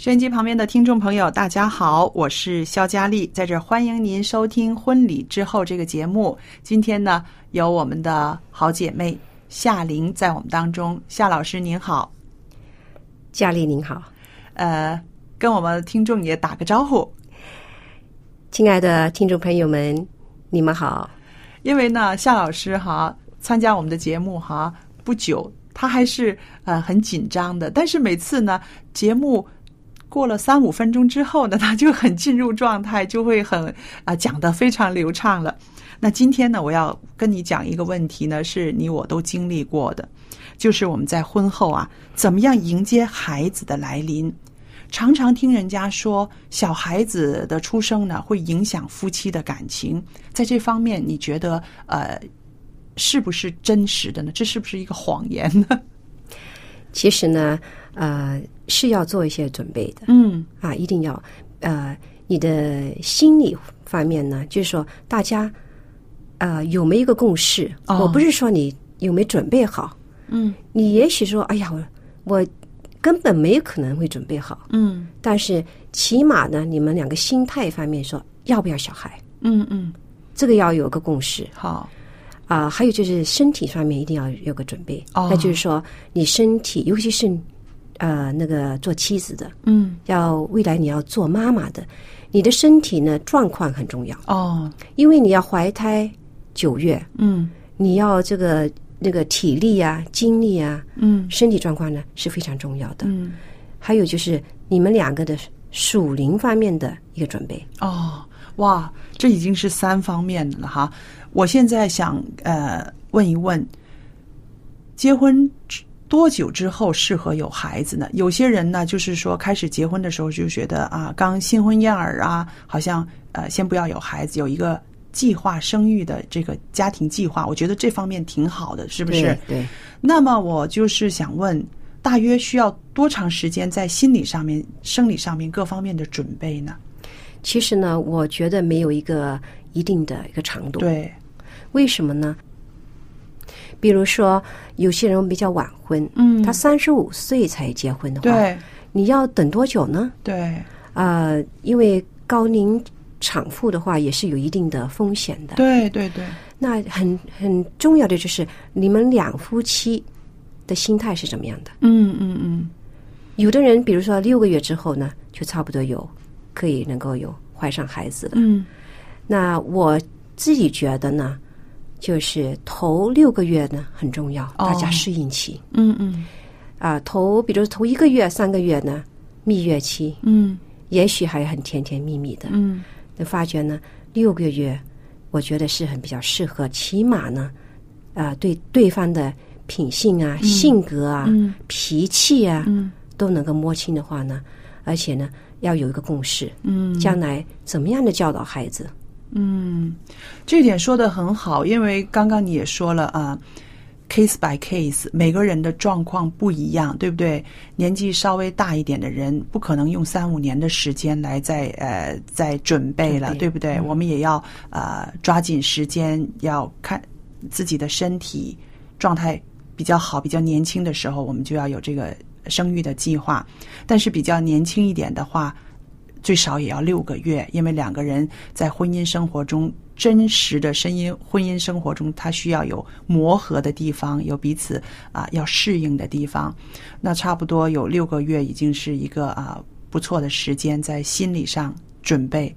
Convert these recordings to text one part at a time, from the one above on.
收音机旁边的听众朋友，大家好，我是肖佳丽，在这欢迎您收听《婚礼之后》这个节目。今天呢，有我们的好姐妹夏玲在我们当中，夏老师您好，佳丽您好，呃，跟我们听众也打个招呼。亲爱的听众朋友们，你们好。因为呢，夏老师哈参加我们的节目哈不久，他还是呃很紧张的，但是每次呢节目过了三五分钟之后呢，他就很进入状态，就会很啊、讲得非常流畅了。那今天呢，我要跟你讲一个问题呢，是你我都经历过的，就是我们在婚后啊，怎么样迎接孩子的来临。常常听人家说，小孩子的出生呢，会影响夫妻的感情。在这方面，你觉得呃，是不是真实的呢？这是不是一个谎言呢？其实呢，呃，是要做一些准备的。嗯。啊，一定要呃，你的心理方面呢，就是说大家呃有没有一个共识？哦。我不是说你有没有准备好，嗯。你也许说，哎呀，我我根本没有可能会准备好，嗯。但是起码呢，你们两个心态方面说要不要小孩，嗯嗯，这个要有个共识。好，啊、还有就是身体上面一定要有个准备。哦。那就是说，你身体，尤其是呃那个做妻子的，嗯要未来你要做妈妈的，你的身体呢状况很重要，哦，因为你要怀胎九月，嗯你要这个那个体力啊、精力啊、嗯身体状况呢是非常重要的。嗯还有就是你们两个的属灵方面的一个准备。哦，哇，这已经是三方面的了哈。我现在想呃问一问，结婚之多久之后适合有孩子呢？有些人呢，就是说开始结婚的时候就觉得啊，刚新婚燕尔啊，好像呃先不要有孩子，有一个计划生育的这个家庭计划，我觉得这方面挺好的，是不是？对对，那么我就是想问，大约需要多长时间在心理上面、生理上面各方面的准备呢？其实呢，我觉得没有一个一定的一个长度。对，为什么呢？比如说，有些人比较晚婚，嗯他三十五岁才结婚的话，对你要等多久呢？对，呃，因为高龄产妇的话也是有一定的风险的。对对对，那很很重要的就是你们两夫妻的心态是怎么样的？嗯嗯嗯，有的人，比如说六个月之后呢，就差不多有可以能够有怀上孩子了。嗯那我自己觉得呢，就是头六个月呢很重要，哦。大家适应期。嗯嗯。啊、头比如头一个月、三个月呢，蜜月期，嗯。也许还很甜甜蜜蜜的。嗯。那发觉呢，六个月，我觉得是很比较适合，起码呢，啊、对对方的品性啊、性格啊、嗯。脾气啊，嗯。都能够摸清的话呢，而且呢，要有一个共识，嗯。将来怎么样的教导孩子。嗯，这点说的很好，因为刚刚你也说了啊，case by case，每个人的状况不一样，对不对？年纪稍微大一点的人，不可能用三五年的时间来在呃在准备了，对不对？我们也要呃抓紧时间，要看自己的身体状态比较好、比较年轻的时候，我们就要有这个生育的计划。但是比较年轻一点的话，最少也要六个月，因为两个人在婚姻生活中，真实的声音婚姻生活中，他需要有磨合的地方，有彼此啊要适应的地方。那差不多有六个月，已经是一个啊不错的时间，在心理上准备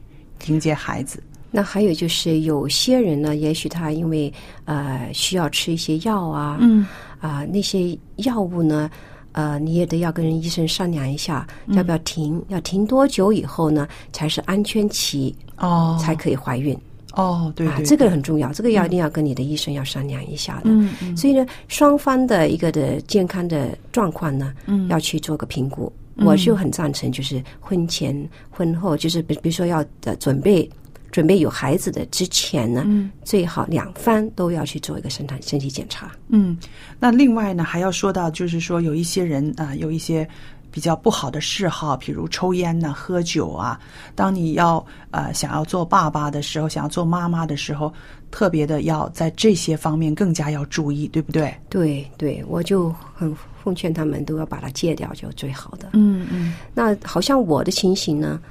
迎接孩子。那还有就是，有些人呢，也许他因为呃需要吃一些药啊，嗯啊、那些药物呢，呃，你也得要跟医生商量一下，要不要停，要停多久以后呢，才是安全期，哦。才可以怀孕。哦，对这个很重要，这个要一定要跟你的医生要商量一下的。嗯嗯所以呢，双方的一个的健康的状况呢，嗯。要去做个评估。我就很赞成，就是婚前、婚后，就是比比如说要的准备准备有孩子的之前呢，嗯最好两方都要去做一个身体身体检查。嗯，那另外呢，还要说到，就是说有一些人啊、有一些比较不好的嗜好，比如抽烟呐、喝酒啊。当你要呃想要做爸爸的时候，想要做妈妈的时候，特别的要在这些方面更加要注意，对不对？对对，我就很奉劝他们都要把它戒掉，就最好的。嗯嗯那好像我的情形呢，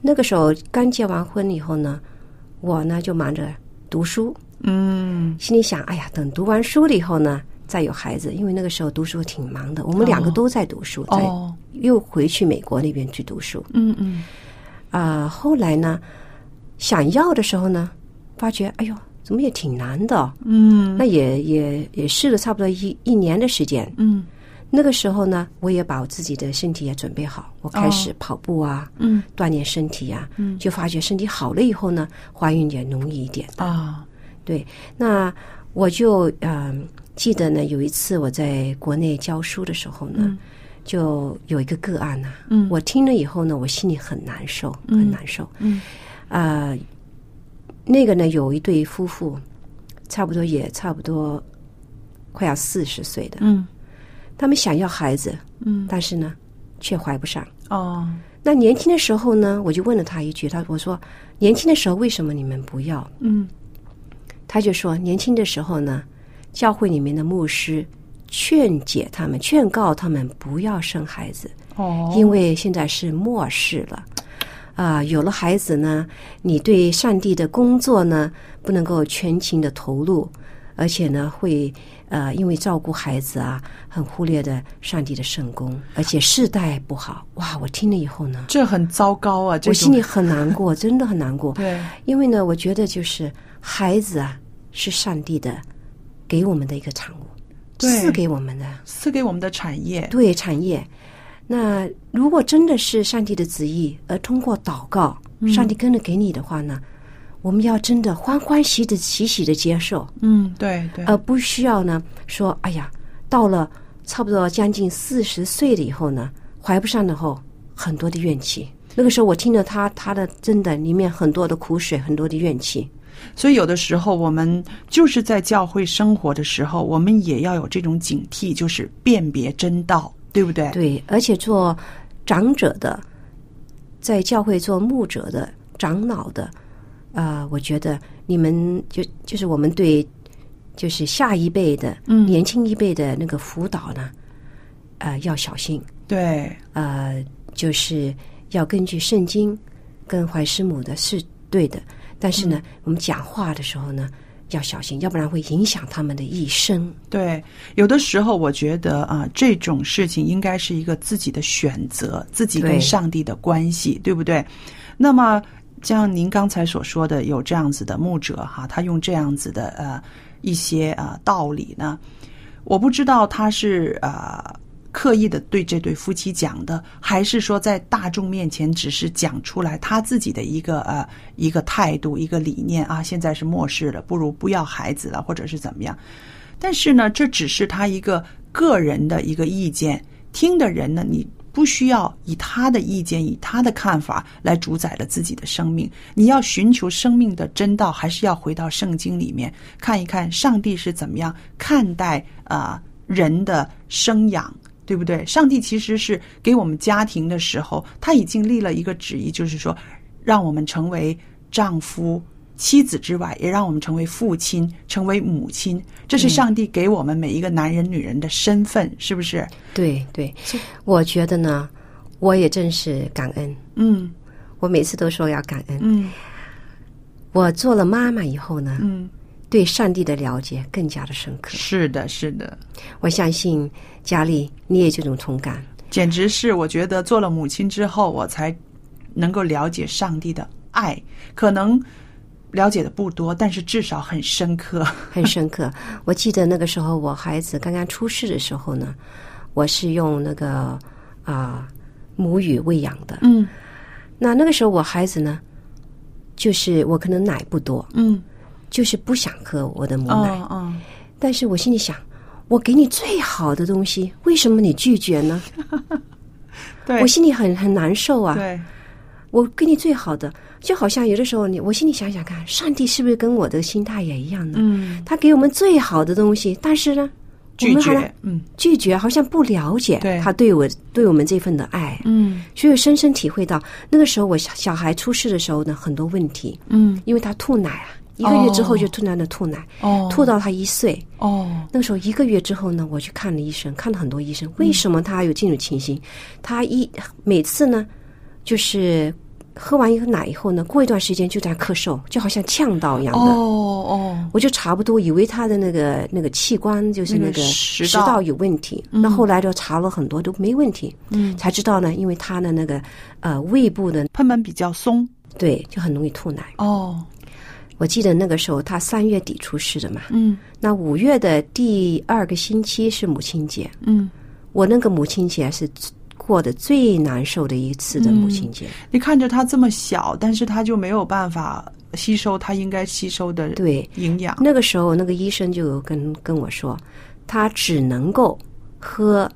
那个时候刚结完婚以后呢，我呢就忙着读书，嗯。心里想，哎呀，等读完书了以后呢，再有孩子，因为那个时候读书挺忙的，我们两个都在读书，在哦。又回去美国那边去读书。嗯嗯。啊、后来呢，想要的时候呢，发觉，哎呦，怎么也挺难的。哦、嗯。那也也也试了差不多一一年的时间。嗯那个时候呢，我也把我自己的身体也准备好，我开始跑步啊，嗯。锻炼身体啊，嗯。就发觉身体好了以后呢，怀孕也容易一点。啊。对，那我就嗯、记得呢，有一次我在国内教书的时候呢，就有一个个案呢、嗯。我听了以后呢，我心里很难受，很难受。嗯。啊、那个呢，有一对夫妇，差不多也差不多快要四十岁的，嗯他们想要孩子，嗯但是呢，却怀不上。哦那年轻的时候呢，我就问了他一句，他我说年轻的时候为什么你们不要？嗯他就说年轻的时候呢，教会里面的牧师劝解他们，劝告他们不要生孩子，哦，因为现在是末世了。啊、有了孩子呢，你对上帝的工作呢不能够全情的投入，而且呢会呃因为照顾孩子啊，很忽略的上帝的圣功，而且世代不好。哇，我听了以后呢，这很糟糕啊！我心里很难过，真的很难过。对因为呢，我觉得就是孩子啊，是上帝的给我们的一个产物，赐给我们的赐给我们的产业，对产业。那如果真的是上帝的旨意，而通过祷告，上帝跟着给你的话呢，我们要真的欢欢喜的喜喜的接受，嗯，对对，而不需要呢说，哎呀，到了差不多将近四十岁了以后呢，怀不上的后，很多的怨气。那个时候我听了他他的真的里面很多的苦水，很多的怨气。所以有的时候我们就是在教会生活的时候，我们也要有这种警惕，就是辨别真道，对不对？对，而且做长者的，在教会做牧者的、长老的，啊，我觉得你们就就是我们对，就是下一辈的、嗯年轻一辈的那个辅导呢，呃，要小心，对呃，就是要根据圣经跟怀师母的是对的，但是呢，我们讲话的时候呢。要小心，要不然会影响他们的一生。对，有的时候我觉得啊，这种事情应该是一个自己的选择，自己跟上帝的关系，对不对？那么，像您刚才所说的，有这样子的牧者哈，他用这样子的呃一些啊道理呢，我不知道他是呃。刻意的对这对夫妻讲的，还是说在大众面前只是讲出来他自己的一个呃一个态度、一个理念啊？现在是末世了，不如不要孩子了，或者是怎么样？但是呢，这只是他一个个人的一个意见，听的人呢，你不需要以他的意见、以他的看法来主宰了自己的生命。你要寻求生命的真道，还是要回到圣经里面看一看上帝是怎么样看待啊、人的生养。对不对？上帝其实是给我们家庭的时候，他已经立了一个旨意，就是说，让我们成为丈夫、妻子之外，也让我们成为父亲、成为母亲。这是上帝给我们每一个男人、女人的身份，是不是？对对，我觉得呢，我也真是感恩。嗯我每次都说要感恩。嗯我做了妈妈以后呢，嗯，对上帝的了解更加的深刻。是的，是的，我相信佳丽你也这种同感。简直是我觉得做了母亲之后，我才能够了解上帝的爱。可能了解的不多，但是至少很深刻。很深刻。我记得那个时候，我孩子刚刚出世的时候呢，我是用那个啊、母语喂养的。嗯那那个时候我孩子呢，就是我可能奶不多，嗯，就是不想喝我的母奶，嗯嗯，但是我心里想，我给你最好的东西，为什么你拒绝呢？对我心里很很难受啊。对，我给你最好的，就好像有的时候你，我心里想想看，上帝是不是跟我的心态也一样呢？嗯，他给我们最好的东西，但是呢，我拒绝，嗯。拒绝，好像不了解他对我对我们这份的爱，嗯。所以我深深体会到，那个时候我小小孩出事的时候呢，很多问题，嗯，因为他吐奶啊，一个月之后就突然的吐奶，哦，吐到他一岁，哦，那个时候一个月之后呢，我去看了医生，看了很多医生，为什么他有这种情形？他一每次呢，就是喝完一个奶以后呢，过一段时间就在咳嗽，就好像呛到一样的。哦哦，我就差不多以为他的那个那个器官就是那个食道。有问题，那后来就查了很多都没问题，嗯，才知道呢，因为他的那个呃胃部的喷门比较松，对就很容易吐奶。哦，我记得那个时候他三月底出事的嘛，嗯。那五月的第二个星期是母亲节，嗯，我那个母亲节是过的最难受的一次的母亲节。你看着他这么小，但是他就没有办法吸收他应该吸收的对，营养，那个时候那个医生就跟跟我说，他只能够喝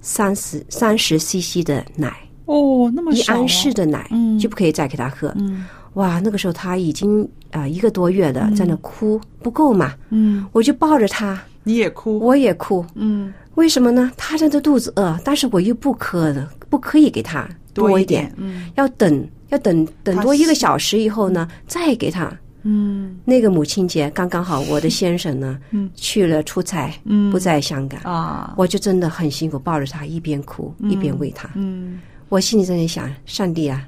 三十三十 CC 的奶，哦，那么一安士的奶，嗯。就不可以再给他喝。嗯。哇，那个时候他已经啊、呃一个多月了，在那哭，不够嘛，嗯，我就抱着他，你也哭，我也哭。嗯，为什么呢？他真的肚子饿，但是我又不可的，不可以给他多一点，嗯。要等要等等多一个小时以后呢，再给他。嗯。那个母亲节刚刚好，我的先生呢，嗯。去了出差，嗯，不在香港，啊，我就真的很辛苦，抱着他一边哭一边喂他。嗯。我心里在那想，上帝啊，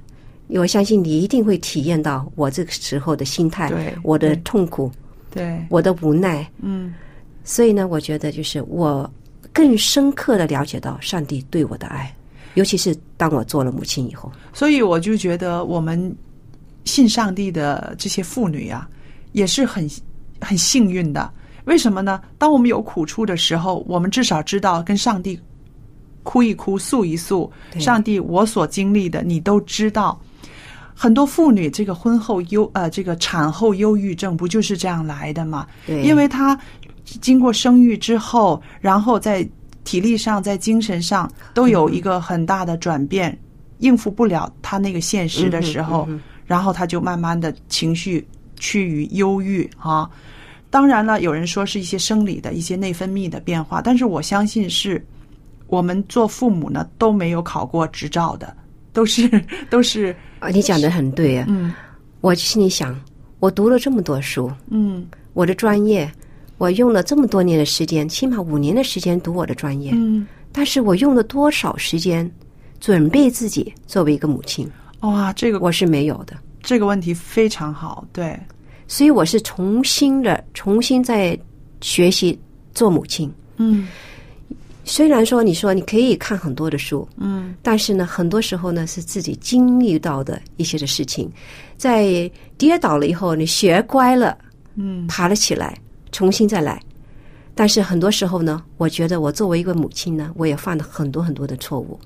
我相信你一定会体验到我这个时候的心态对，我的痛苦，对，我的无奈。嗯所以呢，我觉得就是我更深刻的了解到上帝对我的爱，尤其是当我做了母亲以后。所以我就觉得我们信上帝的这些妇女啊，也是很很幸运的。为什么呢？当我们有苦处的时候，我们至少知道跟上帝哭一哭、诉一诉。上帝，我所经历的，你都知道。很多妇女这个婚后忧呃，这个产后忧郁症不就是这样来的吗？对因为她经过生育之后，然后在体力上、在精神上都有一个很大的转变，应付不了他那个现实的时候，嗯嗯然后他就慢慢的情绪趋于忧郁啊。当然了，有人说是一些生理的一些内分泌的变化，但是我相信是我们做父母呢都没有考过执照的，都是 都是啊，你讲的很对啊！嗯我心里想，我读了这么多书，嗯我的专业，我用了这么多年的时间，起码五年的时间读我的专业，嗯，但是我用了多少时间准备自己作为一个母亲？哇，这个我是没有的，这个问题非常好，对，所以我是重新的、重新在学习做母亲。嗯。虽然说你说你可以看很多的书，嗯。但是呢，很多时候呢是自己经历到的一些的事情，在跌倒了以后，你学乖了，嗯。爬了起来，重新再来。但是很多时候呢，我觉得我作为一个母亲呢，我也犯了很多很多的错误。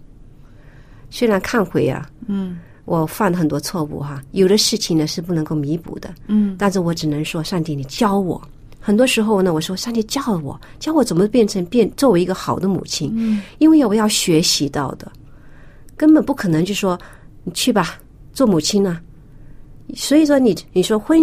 虽然看回啊，嗯我犯了很多错误哈，有的事情呢是不能够弥补的，嗯但是我只能说，上帝，你教我。很多时候呢，我说上帝教我，教我怎么变成变作为一个好的母亲，嗯因为我要学习到的。根本不可能就说你去吧，做母亲呢、所以说你你说婚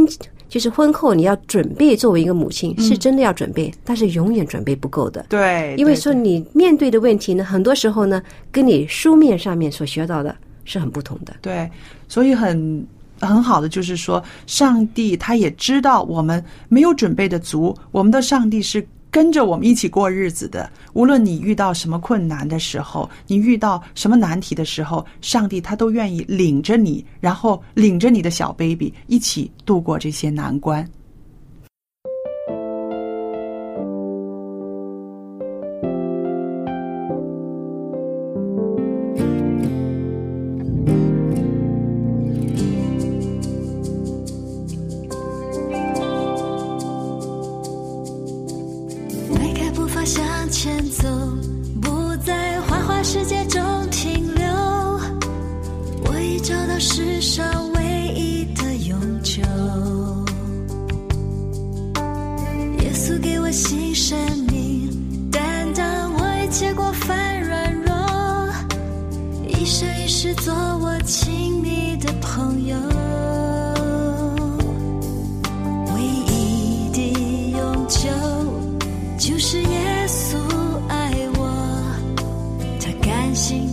就是婚后你要准备作为一个母亲，是真的要准备，但是永远准备不够的。对，因为说你面对的问题呢，很多时候呢，跟你书面上面所学到的是很不同的。对，所以很很好的就是说，上帝他也知道我们没有准备的足，我们的上帝是跟着我们一起过日子的。无论你遇到什么困难的时候，你遇到什么难题的时候，上帝他都愿意领着你，然后领着你的小 baby 一起度过这些难关。心。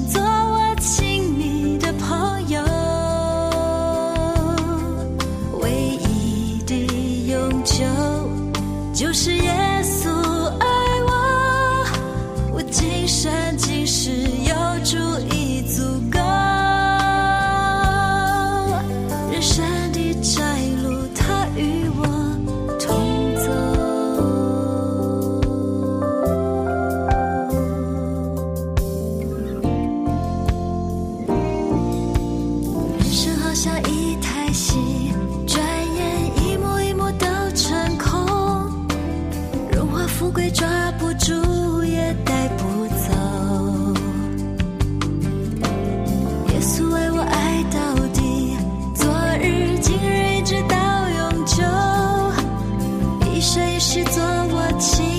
一生一世做我妻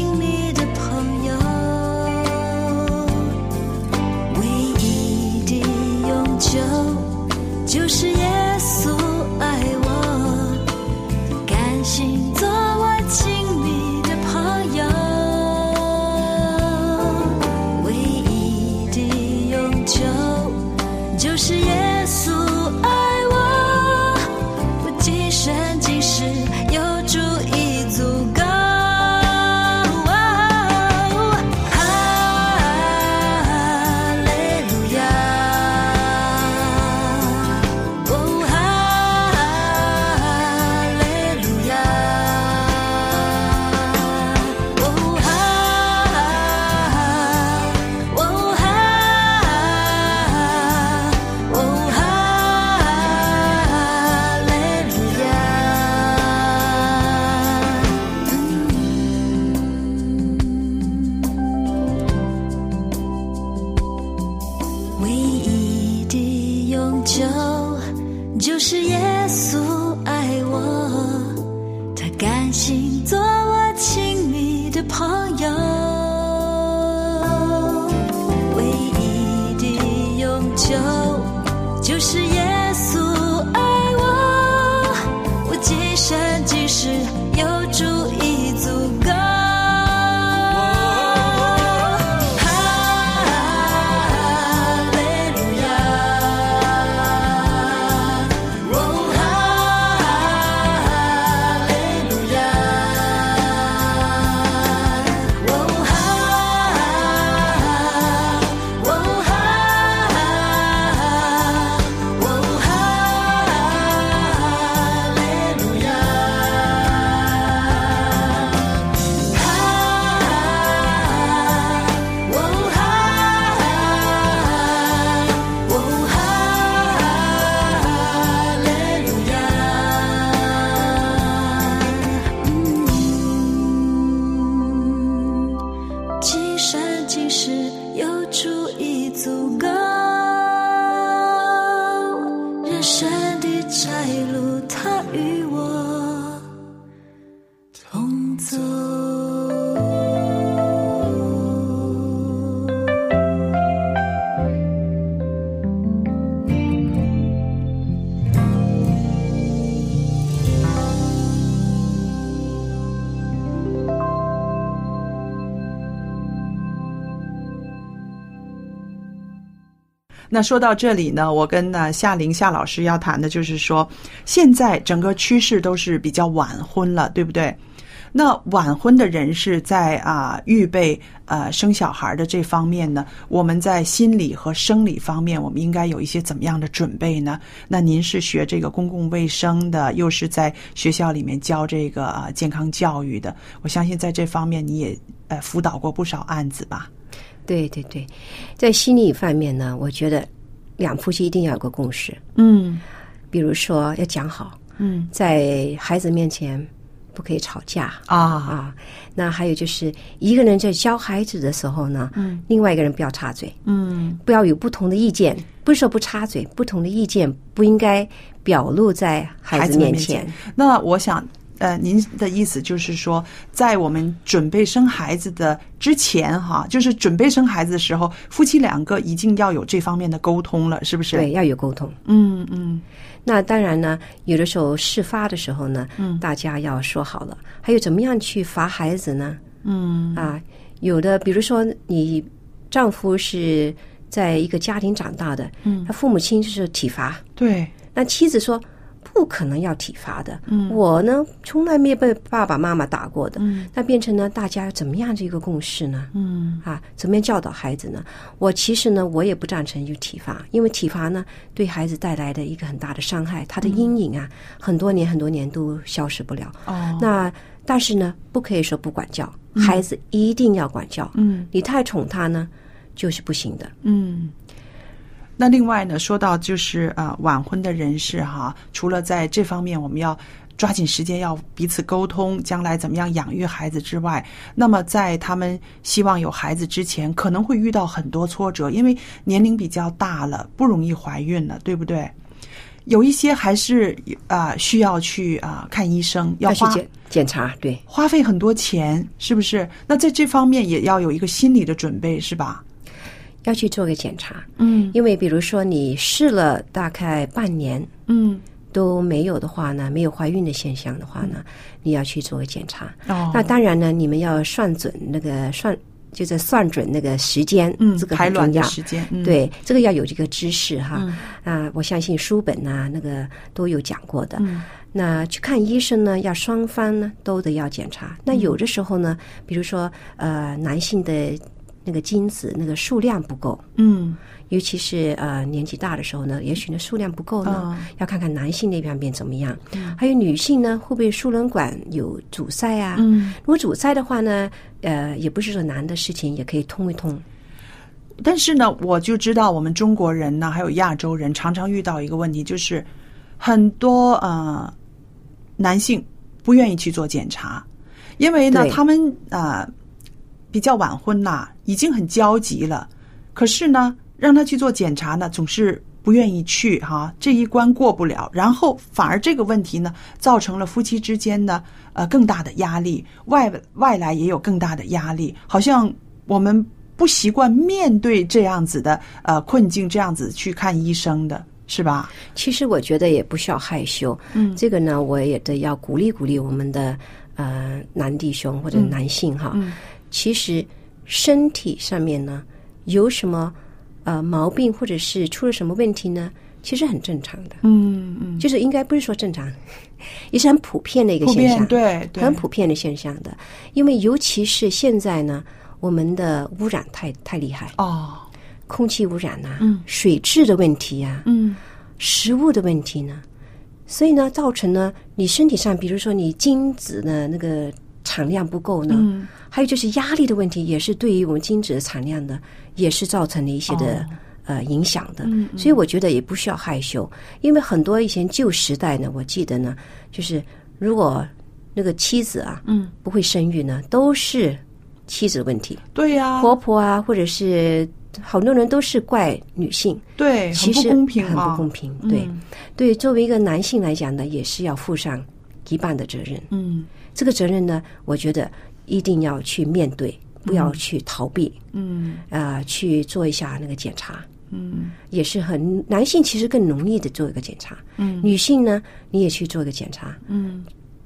那说到这里呢，我跟呢夏玲夏老师要谈的就是说，现在整个趋势都是比较晚婚了，对不对？那晚婚的人士在啊预备呃生小孩的这方面呢，我们在心理和生理方面，我们应该有一些怎么样的准备呢？那您是学这个公共卫生的，又是在学校里面教这个啊健康教育的，我相信在这方面你也呃辅导过不少案子吧？对对对，在心理方面呢，我觉得两夫妻一定要有个共识，嗯。比如说要讲好，嗯。在孩子面前不可以吵架。啊。啊。那还有就是一个人在教孩子的时候呢，嗯。另外一个人不要插嘴，嗯。不要有不同的意见。不是说不插嘴，不同的意见不应该表露在孩子面前。那我想，呃，您的意思就是说，在我们准备生孩子的之前，哈，就是准备生孩子的时候，夫妻两个一定要有这方面的沟通了，是不是？对，，要有沟通。嗯嗯那当然呢，有的时候事发的时候呢，嗯大家要说好了。还有怎么样去罚孩子呢？嗯啊，有的比如说你丈夫是在一个家庭长大的，嗯他父母亲就是体罚，对，那妻子说不可能要体罚的，嗯我呢从来没有被爸爸妈妈打过的，嗯那变成呢大家怎么样的一个共识呢？嗯啊，怎么样教导孩子呢？我其实呢，我也不赞成就体罚，因为体罚呢对孩子带来的一个很大的伤害，他的阴影啊，很多年很多年都消失不了。哦，那但是呢，不可以说不管教，孩子一定要管教。嗯你太宠他呢，就是不行的。嗯。那另外呢，说到就是啊、呃晚婚的人士哈，除了在这方面我们要抓紧时间要彼此沟通，将来怎么样养育孩子之外，那么在他们希望有孩子之前，可能会遇到很多挫折，因为年龄比较大了，不容易怀孕了，对不对？有一些还是啊、需要去啊、看医生，要花去检检查，对，花费很多钱，是不是？那在这方面也要有一个心理的准备，是吧？要去做个检查。嗯因为比如说你试了大概半年嗯都没有的话呢，没有怀孕的现象的话呢，你要去做个检查。哦那当然呢，你们要算准那个算，就是算准那个时间，嗯这个排卵很重要。的时间，嗯、对，这个要有这个知识哈。嗯啊，我相信书本呐、那个都有讲过的。嗯那去看医生呢，要双方呢都得要检查。那有的时候呢，比如说呃，男性的那个精子那个数量不够，嗯尤其是呃年纪大的时候呢，也许呢数量不够呢，嗯要看看男性那方面怎么样。还有女性呢，会不会输卵管有阻塞啊？嗯。如果阻塞的话呢，呃，也不是说难的事情，也可以通一通。但是呢，我就知道我们中国人呢，还有亚洲人，常常遇到一个问题，就是很多呃男性不愿意去做检查，因为呢，他们呃比较晚婚呐、已经很焦急了，可是呢，让他去做检查呢，总是不愿意去哈、这一关过不了，然后反而这个问题呢，造成了夫妻之间呢呃更大的压力，外外来也有更大的压力，好像我们不习惯面对这样子的呃困境，这样子去看医生的是吧？其实我觉得也不需要害羞，嗯。这个呢，我也得要鼓励鼓励我们的呃男弟兄或者男性哈。嗯其实身体上面呢有什么呃毛病，或者是出了什么问题呢？其实很正常的，嗯嗯，就是应该不是说正常，也是很普遍的一个现象，对对，很普遍的现象的。因为尤其是现在呢，我们的污染太太厉害，哦，空气污染呐、嗯。水质的问题呀、嗯。食物的问题呢，所以呢，造成呢，你身体上，比如说你精子的那个产量不够呢，嗯。还有就是压力的问题，也是对于我们精子的产量呢，也是造成了一些的、哦。呃影响的。嗯所以我觉得也不需要害羞，因为很多以前旧时代呢，我记得呢，就是如果那个妻子啊嗯，不会生育呢，都是妻子的问题，对呀、婆婆啊，或者是好多人都是怪女性。对，其实很不公平很，不公平。对，嗯。对，作为一个男性来讲呢，也是要负上一半的责任。嗯这个责任呢，我觉得一定要去面对，不要去逃避，嗯。啊，去做一下那个检查。嗯。也是很男性其实更容易的做一个检查，嗯。女性呢，你也去做一个检查，嗯。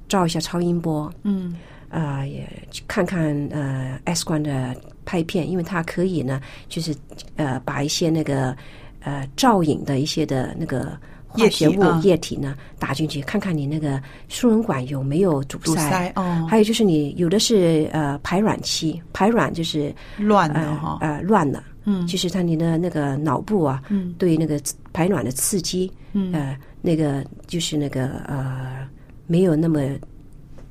照一下超音波，嗯。啊、也去看看呃 X 光的拍片，因为它可以呢，就是呃把一些那个呃照影的一些的那个化液学物液体呢打进去，看看你那个输卵管有没有堵堵塞哦，还有就是你有的是呃排卵期，排卵就是乱的呃哈，呃乱了，嗯。就是它你的那个脑部啊，嗯。对那个排卵的刺激，嗯。呃那个就是那个呃没有那么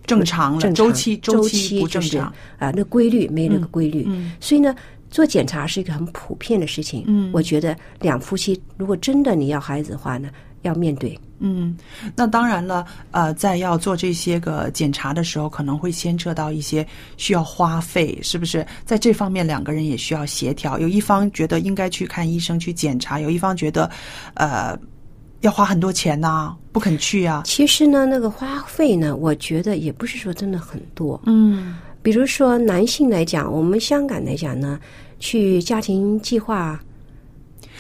正常了，周期周期不正常，啊、那规律没有那个规律，嗯。所以呢，做检查是一个很普遍的事情。嗯。我觉得两夫妻如果真的你要孩子的话呢，要面对。嗯，那当然了，呃，在要做这些个检查的时候，可能会牵扯到一些需要花费，是不是？在这方面，两个人也需要协调。有一方觉得应该去看医生去检查，有一方觉得，呃，要花很多钱呐、不肯去啊。其实呢，那个花费呢，我觉得也不是说真的很多。嗯比如说男性来讲，我们香港来讲呢，去家庭计划、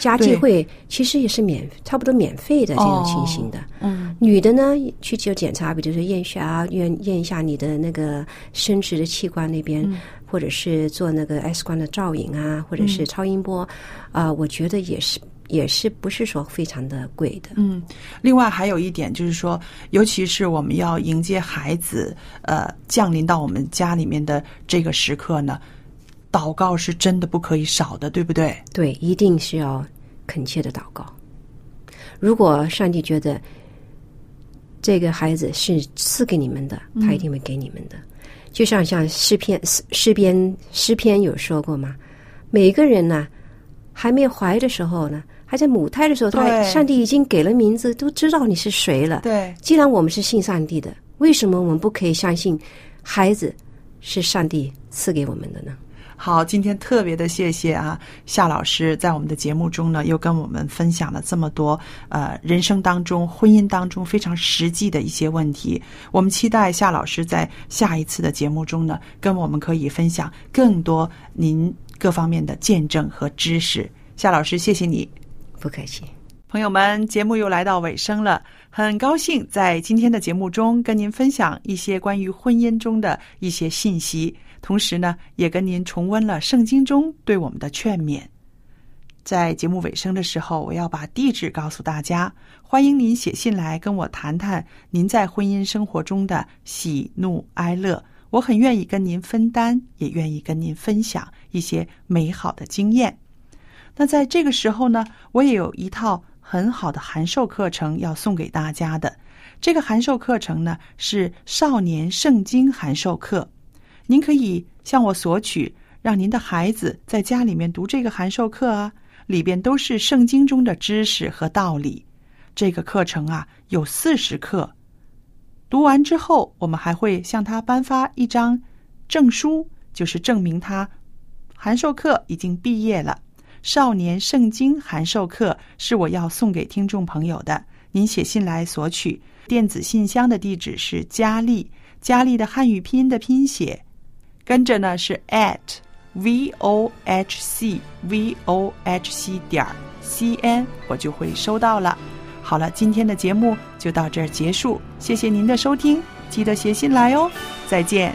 家计会，其实也是免差不多免费的这种情形的。嗯。女的呢，去就检查，比如说验血啊，验验一下你的那个生殖的器官那边，嗯。或者是做那个 X 光的照影啊，或者是超音波，啊、我觉得也是也是不是说非常的贵的。嗯，另外还有一点就是说，尤其是我们要迎接孩子呃降临到我们家里面的这个时刻呢，祷告是真的不可以少的，对不对？对，一定是要恳切的祷告。如果上帝觉得这个孩子是赐给你们的，他一定会给你们的。就像像诗篇诗诗篇诗篇有说过嘛，每一个人呢，还没有怀的时候呢，还在母胎的时候，他上帝已经给了名字，都知道你是谁了。对，既然我们是信上帝的，为什么我们不可以相信孩子是上帝赐给我们的呢？好，今天特别的谢谢啊，夏老师在我们的节目中呢，又跟我们分享了这么多呃人生当中、婚姻当中非常实际的一些问题。我们期待夏老师在下一次的节目中呢，跟我们可以分享更多您各方面的见证和知识。夏老师，谢谢你。不客气。朋友们，节目又来到尾声了，很高兴在今天的节目中跟您分享一些关于婚姻中的一些信息，同时呢，也跟您重温了圣经中对我们的劝勉。在节目尾声的时候，我要把地址告诉大家，欢迎您写信来跟我谈谈您在婚姻生活中的喜怒哀乐，我很愿意跟您分担，也愿意跟您分享一些美好的经验。那在这个时候呢，我也有一套很好的函授课程要送给大家的。这个函授课程呢是少年圣经函授课，您可以向我索取，让您的孩子在家里面读这个函授课啊，里边都是圣经中的知识和道理。这个课程啊有四十课，读完之后，我们还会向他颁发一张证书，就是证明他函授课已经毕业了。少年圣经函授课是我要送给听众朋友的，您写信来索取。电子信箱的地址是佳丽，佳丽的汉语拼音的拼写，跟着呢是 at v o h c v o h c 点 c n，我就会收到了。好了，今天的节目就到这儿结束，谢谢您的收听，记得写信来哦，再见。